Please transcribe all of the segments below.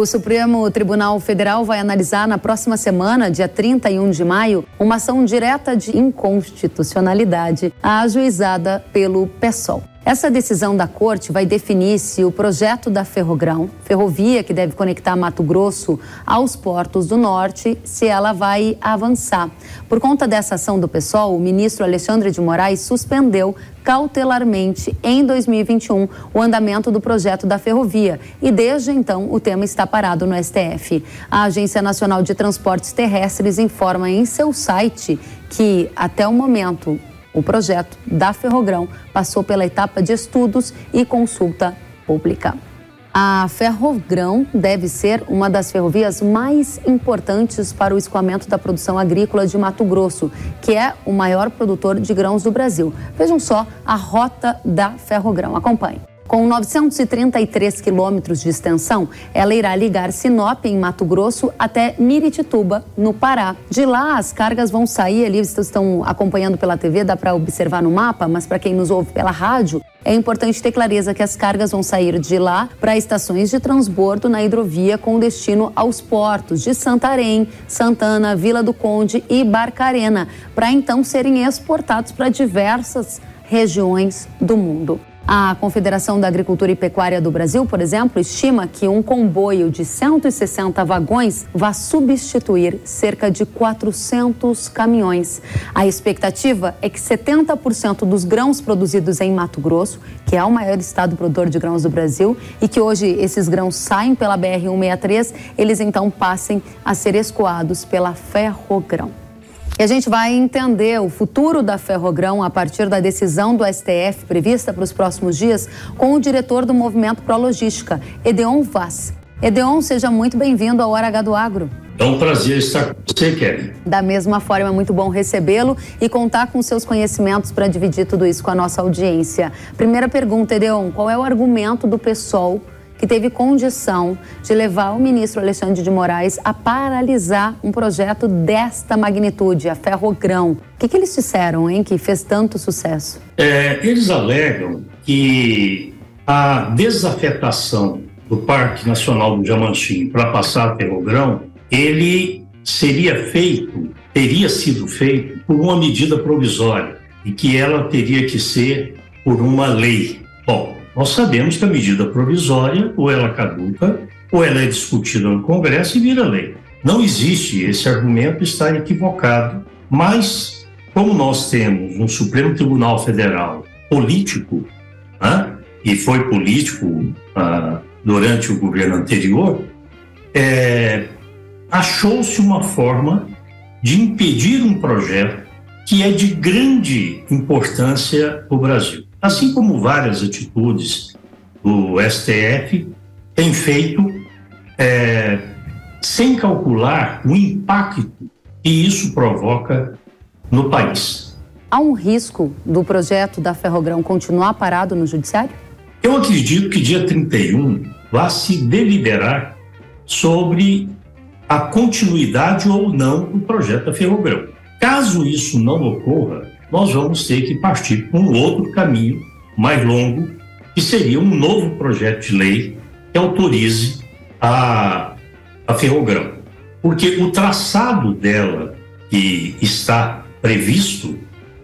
O Supremo Tribunal Federal vai analisar na próxima semana, dia 31 de maio, uma ação direta de inconstitucionalidade ajuizada pelo PSOL. Essa decisão da corte vai definir se o projeto da Ferrogrão, ferrovia que deve conectar Mato Grosso aos portos do norte, se ela vai avançar. Por conta dessa ação do PSOL, o ministro Alexandre de Moraes suspendeu cautelarmente em 2021 o andamento do projeto da ferrovia e desde então o tema está parado no STF. A Agência Nacional de Transportes Terrestres informa em seu site que até o momento o projeto da Ferrogrão passou pela etapa de estudos e consulta pública. A Ferrogrão deve ser uma das ferrovias mais importantes para o escoamento da produção agrícola de Mato Grosso, que é o maior produtor de grãos do Brasil. Vejam só a rota da Ferrogrão. Acompanhe. Com 933 quilômetros de extensão, ela irá ligar Sinop, em Mato Grosso, até Miritituba, no Pará. De lá, as cargas vão sair ali, vocês estão acompanhando pela TV, dá para observar no mapa, mas para quem nos ouve pela rádio, é importante ter clareza que as cargas vão sair de lá para estações de transbordo na hidrovia com destino aos portos de Santarém, Santana, Vila do Conde e Barcarena, para então serem exportados para diversas regiões do mundo. A Confederação da Agricultura e Pecuária do Brasil, por exemplo, estima que um comboio de 160 vagões vai substituir cerca de 400 caminhões. A expectativa é que 70% dos grãos produzidos em Mato Grosso, que é o maior estado produtor de grãos do Brasil, e que hoje esses grãos saem pela BR-163, eles então passem a ser escoados pela Ferrogrão. E a gente vai entender o futuro da Ferrogrão a partir da decisão do STF prevista para os próximos dias com o diretor do Movimento Pro Logística, Edeon Vaz. Edeon, seja muito bem-vindo ao Hora H do Agro. É um prazer estar com você, Kelly. Da mesma forma, é muito bom recebê-lo e contar com seus conhecimentos para dividir tudo isso com a nossa audiência. Primeira pergunta, Edeon, qual é o argumento do PSOL que teve condição de levar o ministro Alexandre de Moraes a paralisar um projeto desta magnitude, a Ferrogrão. O que, que eles disseram, hein, que fez tanto sucesso? É, eles alegam que a desafetação do Parque Nacional do Jamanchim para passar a Ferrogrão, ele seria feito, teria sido feito por uma medida provisória e que ela teria que ser por uma lei. Bom, nós sabemos que a medida provisória, ou ela caduca, ou ela é discutida no Congresso e vira lei. Não existe esse argumento, está equivocado, mas como nós temos um Supremo Tribunal Federal político, né, e foi político ah, durante o governo anterior, é, achou-se uma forma de impedir um projeto que é de grande importância para o Brasil assim como várias atitudes do STF têm feito é, sem calcular o impacto que isso provoca no país. Há um risco do projeto da Ferrogrão continuar parado no Judiciário? Eu acredito que dia 31 vai se deliberar sobre a continuidade ou não do projeto da Ferrogrão. Caso isso não ocorra, nós vamos ter que partir para um outro caminho mais longo, que seria um novo projeto de lei que autorize a, a Ferrogrão. Porque o traçado dela que está previsto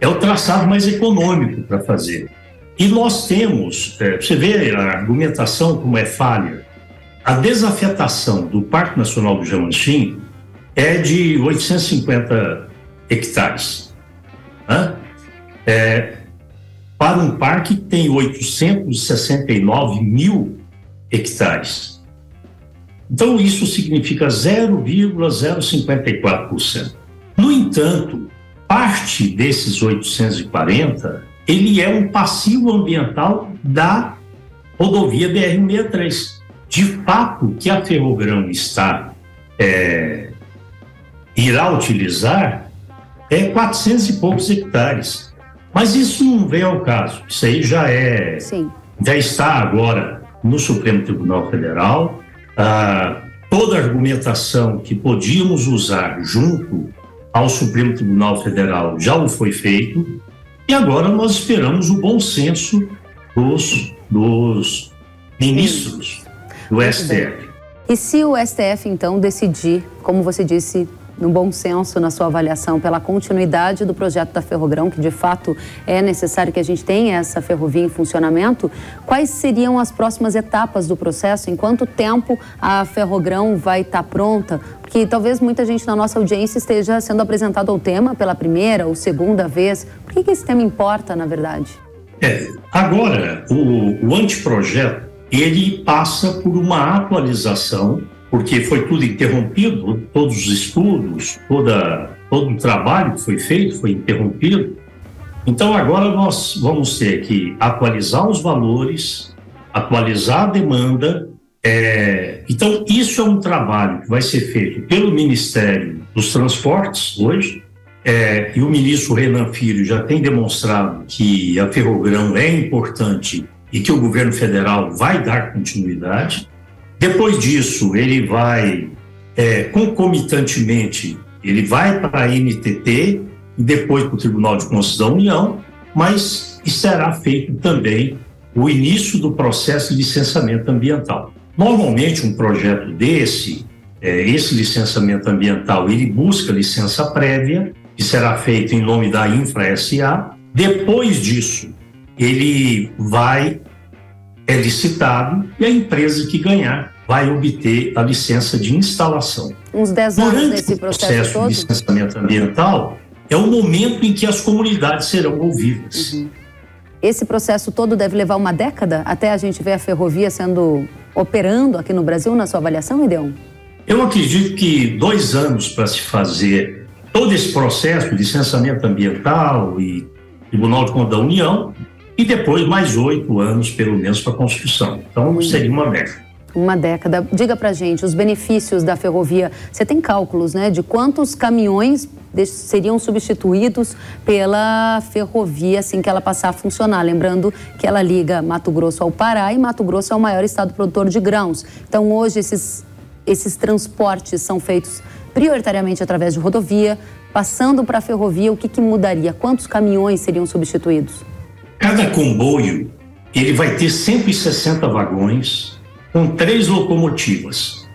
é o traçado mais econômico para fazer. E nós temos, é, você vê a argumentação como é falha, a desafetação do Parque Nacional do Jamanchim é de 850 hectares. Né? É, para um parque que tem 869 mil hectares. Então, isso significa 0,054%. No entanto, parte desses 840, ele é um passivo ambiental da rodovia BR-163. De fato, que a Ferrogrão está é, irá utilizar é 400 e poucos hectares. Mas isso não vem ao caso. Isso aí já é. Sim. Já está agora no Supremo Tribunal Federal. Ah, toda a argumentação que podíamos usar junto ao Supremo Tribunal Federal já o foi feito. E agora nós esperamos o bom senso dos, dos ministros do STF. E se o STF então decidir, como você disse, no bom senso na sua avaliação pela continuidade do projeto da Ferrogrão, que de fato é necessário que a gente tenha essa ferrovia em funcionamento, quais seriam as próximas etapas do processo? Em quanto tempo a Ferrogrão vai estar pronta? Porque talvez muita gente na nossa audiência esteja sendo apresentado ao tema pela primeira ou segunda vez. Por que, que esse tema importa, na verdade? É, agora, o, o anteprojeto, ele passa por uma atualização porque foi tudo interrompido, todos os estudos, toda, todo o trabalho que foi feito foi interrompido. Então agora nós vamos ter que atualizar os valores, atualizar a demanda. É... Então isso é um trabalho que vai ser feito pelo Ministério dos Transportes hoje, é, e o ministro Renan Filho já tem demonstrado que a Ferrogrão é importante e que o governo federal vai dar continuidade. Depois disso, ele vai, é, concomitantemente, ele vai para a NTT e depois para o Tribunal de Contas da União, mas será feito também o início do processo de licenciamento ambiental. Normalmente, um projeto desse, é, esse licenciamento ambiental, ele busca licença prévia, que será feito em nome da Infra SA. Depois disso, ele vai é licitado e a empresa que ganhar vai obter a licença de instalação. Uns 10 anos Durante nesse processo, processo todo? de licenciamento ambiental é o momento em que as comunidades serão ouvidas. Uhum. Esse processo todo deve levar uma década até a gente ver a ferrovia sendo operando aqui no Brasil, na sua avaliação, Ideon? Eu acredito que dois anos para se fazer todo esse processo de licenciamento ambiental e Tribunal de Contas da União e depois mais oito anos, pelo menos, para a construção. Então, seria uma década. Uma década. Diga para gente os benefícios da ferrovia. Você tem cálculos, né, de quantos caminhões seriam substituídos pela ferrovia assim que ela passar a funcionar. Lembrando que ela liga Mato Grosso ao Pará e Mato Grosso é o maior estado produtor de grãos. Então, hoje, esses, esses transportes são feitos prioritariamente através de rodovia. Passando para a ferrovia, o que, que mudaria? Quantos caminhões seriam substituídos? Cada comboio ele vai ter 160 vagões com três locomotivas.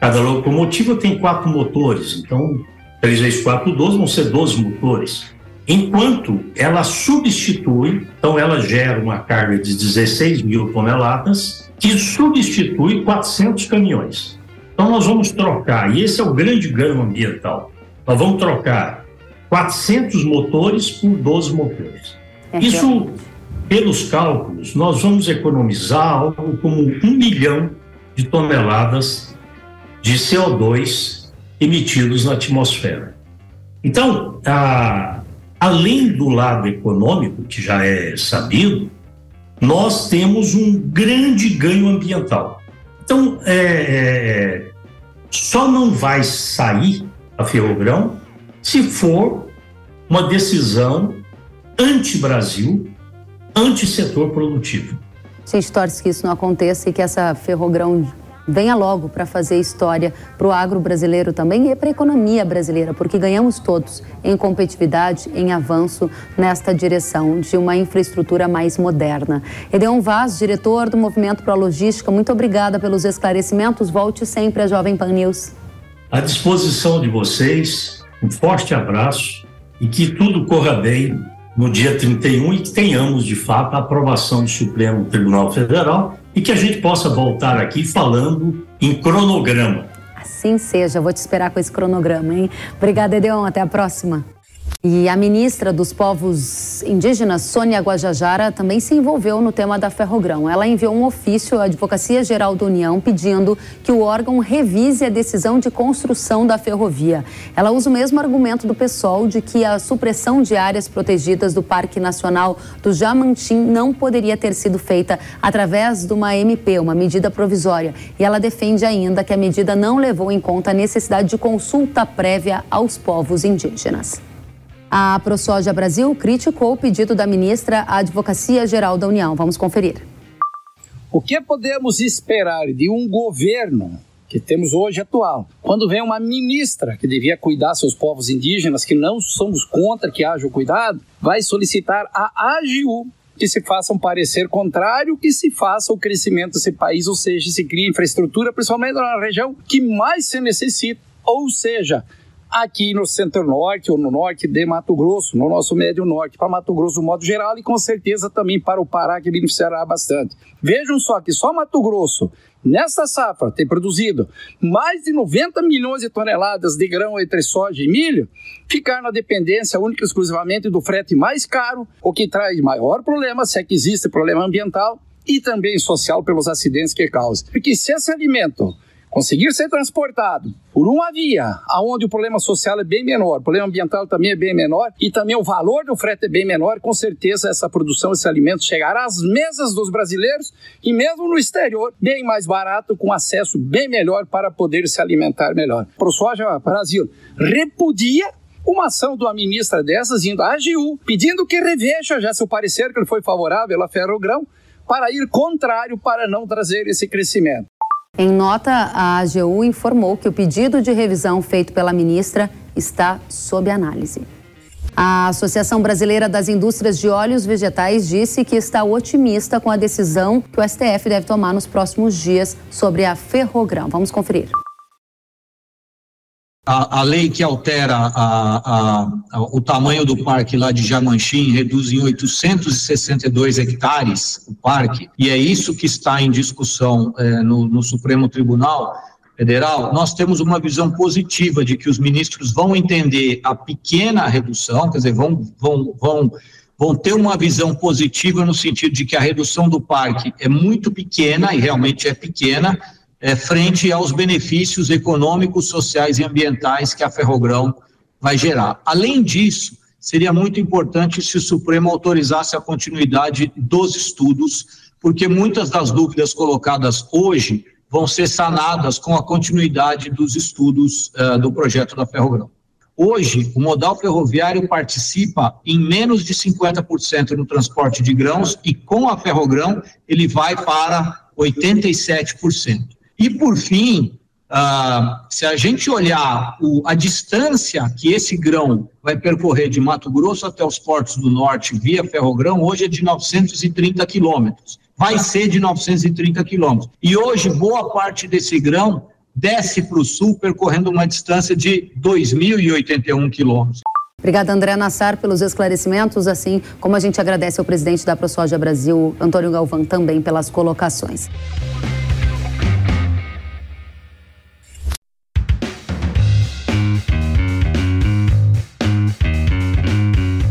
Cada locomotiva tem quatro motores, então 3 vezes 4, 12, vão ser 12 motores. Enquanto ela substitui, então ela gera uma carga de 16 mil toneladas, que substitui 400 caminhões. Então nós vamos trocar, e esse é o grande ganho ambiental, nós vamos trocar 400 motores por 12 motores. É Isso, pelos cálculos, nós vamos economizar algo como um milhão de toneladas de CO2 emitidos na atmosfera. Então, a, além do lado econômico, que já é sabido, nós temos um grande ganho ambiental. Então, é, é, só não vai sair a Ferrogrão se for uma decisão anti-Brasil, anti-setor produtivo. A gente torce que isso não aconteça e que essa ferrogrão venha logo para fazer história para o agro brasileiro também e para a economia brasileira, porque ganhamos todos em competitividade, em avanço nesta direção de uma infraestrutura mais moderna. Edeon Vaz, diretor do Movimento Pro Logística, muito obrigada pelos esclarecimentos. Volte sempre à Jovem Pan News. À disposição de vocês, um forte abraço e que tudo corra bem no dia 31 e que tenhamos, de fato, a aprovação do Supremo Tribunal Federal e que a gente possa voltar aqui falando em cronograma. Assim seja, vou te esperar com esse cronograma, hein? Obrigada, Edeon, até a próxima. E a ministra dos Povos Indígenas, Sônia Guajajara, também se envolveu no tema da Ferrogrão. Ela enviou um ofício à Advocacia Geral da União pedindo que o órgão revise a decisão de construção da ferrovia. Ela usa o mesmo argumento do PSOL de que a supressão de áreas protegidas do Parque Nacional do Jamantim não poderia ter sido feita através de uma MP, uma medida provisória. E ela defende ainda que a medida não levou em conta a necessidade de consulta prévia aos povos indígenas. A ProSoja Brasil criticou o pedido da ministra à Advocacia Geral da União. Vamos conferir. O que podemos esperar de um governo que temos hoje atual, quando vem uma ministra que devia cuidar seus povos indígenas, que não somos contra que haja o cuidado, vai solicitar a AGU que se faça um parecer contrário, que se faça o crescimento desse país, ou seja, se crie infraestrutura, principalmente na região que mais se necessita, ou seja, aqui no centro-norte ou no norte de Mato Grosso, no nosso médio norte, para Mato Grosso no modo geral e com certeza também para o Pará, que beneficiará bastante. Vejam só que só Mato Grosso, nesta safra, tem produzido mais de 90 milhões de toneladas de grão entre soja e milho, ficar na dependência única e exclusivamente do frete mais caro, o que traz maior problema, se é que existe problema ambiental, e também social pelos acidentes que causa. Porque se esse alimento conseguir ser transportado por uma via aonde o problema social é bem menor, o problema ambiental também é bem menor e também o valor do frete é bem menor, com certeza essa produção, esse alimento chegará às mesas dos brasileiros e mesmo no exterior, bem mais barato, com acesso bem melhor para poder se alimentar melhor. Pro Soja Brasil repudia uma ação de uma ministra dessas indo à AGU, pedindo que reveja já seu parecer, que ele foi favorável à Ferrogrão, para ir contrário para não trazer esse crescimento. Em nota, a AGU informou que o pedido de revisão feito pela ministra está sob análise. A Associação Brasileira das Indústrias de Óleos Vegetais disse que está otimista com a decisão que o STF deve tomar nos próximos dias sobre a ferrogrão. Vamos conferir. A, a, lei que altera a, a, o tamanho do parque lá de Jamanchim reduz em 862 hectares o parque, e é isso que está em discussão é, no, no Supremo Tribunal Federal. Nós temos uma visão positiva de que os ministros vão entender a pequena redução, quer dizer, vão, vão, vão, vão ter uma visão positiva no sentido de que a redução do parque é muito pequena, e realmente é pequena, é, frente aos benefícios econômicos, sociais e ambientais que a Ferrogrão vai gerar. Além disso, seria muito importante se o Supremo autorizasse a continuidade dos estudos, porque muitas das dúvidas colocadas hoje vão ser sanadas com a continuidade dos estudos uh, do projeto da Ferrogrão. Hoje, o modal ferroviário participa em menos de 50% no transporte de grãos e com a Ferrogrão ele vai para 87%. E, por fim, uh, se a gente olhar o, a distância que esse grão vai percorrer de Mato Grosso até os portos do norte via ferrogrão, hoje é de 930 quilômetros. Vai ser de 930 quilômetros. E hoje, boa parte desse grão desce para o sul, percorrendo uma distância de 2.081 quilômetros. Obrigada, André Nassar, pelos esclarecimentos, assim como a gente agradece ao presidente da ProSoja Brasil, Antônio Galvão, também pelas colocações.